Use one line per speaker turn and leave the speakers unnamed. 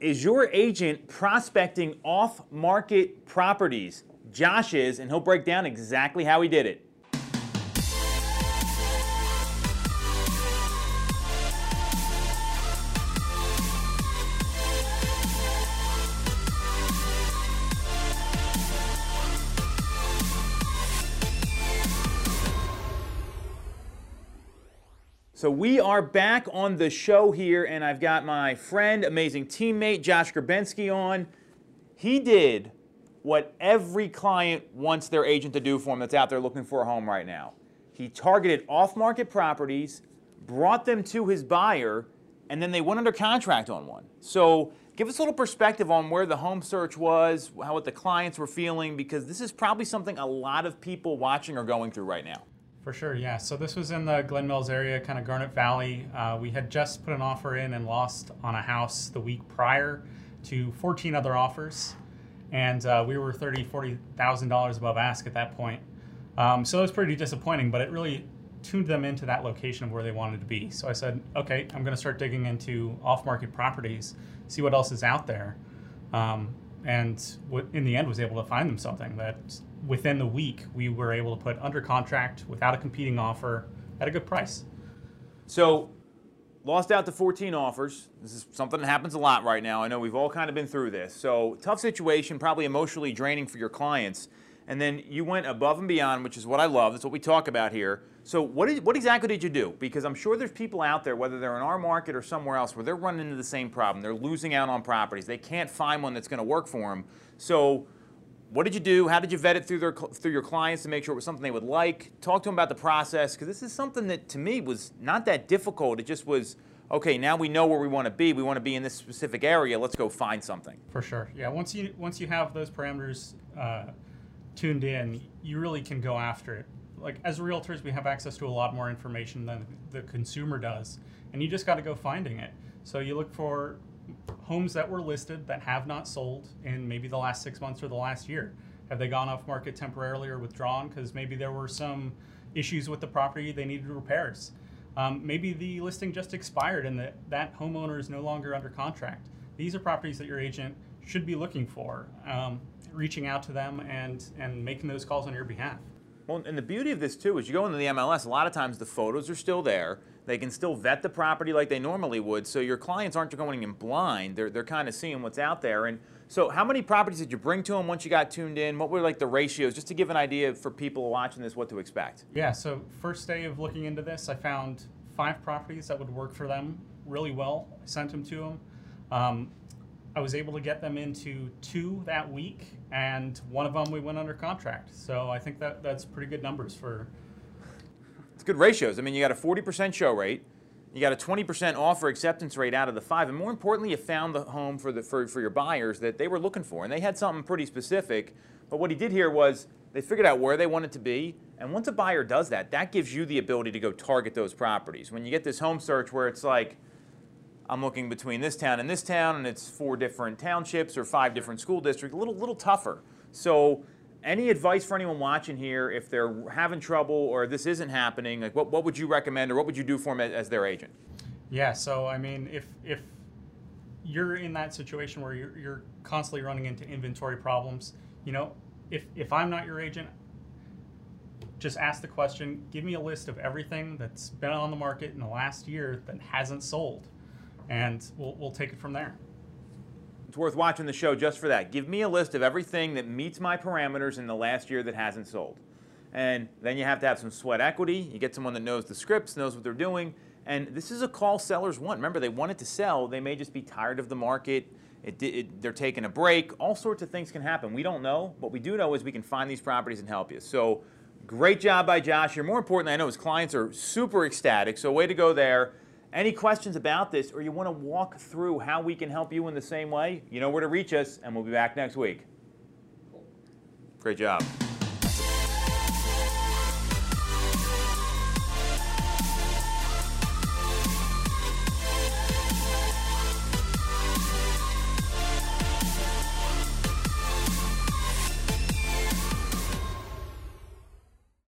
is your agent prospecting off market properties? Josh is, and he'll break down exactly how he did it. So we are back on the show here, and I've got my friend, amazing teammate, Josh Grabensky on. He did what every client wants their agent to do for them that's out there looking for a home right now. He targeted off-market properties, brought them to his buyer, and then they went under contract on one. So give us a little perspective on where the home search was, how what the clients were feeling, because this is probably something a lot of people watching are going through right now.
For sure, yeah. So this was in the Glen Mills area, kind of Garnet Valley. Uh, we had just put an offer in and lost on a house the week prior to 14 other offers, and uh, we were 30, 40 thousand dollars above ask at that point. Um, so it was pretty disappointing, but it really tuned them into that location of where they wanted to be. So I said, okay, I'm going to start digging into off-market properties, see what else is out there, um, and in the end was able to find them something that within the week, we were able to put under contract without a competing offer at a good price.
So, lost out to 14 offers. This is something that happens a lot right now. I know we've all kind of been through this. So, tough situation, probably emotionally draining for your clients. And then you went above and beyond, which is what I love. That's what we talk about here. So, what, what exactly did you do? Because I'm sure there's people out there, whether they're in our market or somewhere else, where they're running into the same problem. They're losing out on properties. They can't find one that's going to work for them. So, what did you do? How did you vet it through their through your clients to make sure it was something they would like? Talk to them about the process because this is something that to me was not that difficult. It just was okay. Now we know where we want to be. We want to be in this specific area. Let's go find something.
For sure. Yeah. Once you once you have those parameters uh, tuned in, you really can go after it. Like as realtors, we have access to a lot more information than the consumer does, and you just got to go finding it. So you look for homes that were listed that have not sold in maybe the last six months or the last year? Have they gone off market temporarily or withdrawn because maybe there were some issues with the property they needed repairs? Um, maybe the listing just expired and the, that homeowner is no longer under contract. These are properties that your agent should be looking for, um, reaching out to them and, and making those calls on your behalf.
Well, and the beauty of this too is you go into the MLS, a lot of times the photos are still there. They can still vet the property like they normally would, so your clients aren't going in blind. They're, they're kind of seeing what's out there. And so how many properties did you bring to them once you got tuned in? What were like the ratios, just to give an idea for people watching this what to expect?
Yeah, so first day of looking into this, I found five properties that would work for them really well. I sent them to them. Um, I was able to get them into two that week, and one of them we went under contract. So I think that that's pretty good numbers for.
It's good ratios. I mean, you got a 40% show rate, you got a 20% offer acceptance rate out of the five, and more importantly, you found the home for the for, for your buyers that they were looking for, and they had something pretty specific. But what he did here was they figured out where they wanted to be, and once a buyer does that, that gives you the ability to go target those properties. When you get this home search where it's like I'm looking between this town and this town, and it's four different townships or five different school districts, a little, little tougher. So any advice for anyone watching here, if they're having trouble or this isn't happening, like what, what would you recommend or what would you do for them as their agent?
Yeah, so I mean, if, if you're in that situation where you're, you're constantly running into inventory problems, you know, if, if I'm not your agent, just ask the question, give me a list of everything that's been on the market in the last year that hasn't sold and we'll, we'll take it from there.
It's worth watching the show just for that. Give me a list of everything that meets my parameters in the last year that hasn't sold. And then you have to have some sweat equity. You get someone that knows the scripts, knows what they're doing. And this is a call sellers want. Remember, they want it to sell. They may just be tired of the market. It, it, they're taking a break. All sorts of things can happen. We don't know. What we do know is we can find these properties and help you. So great job by Josh here. More importantly, I know his clients are super ecstatic. So way to go there. Any questions about this or you want to walk through how we can help you in the same way, you know where to reach us, and we'll be back next week. Great job.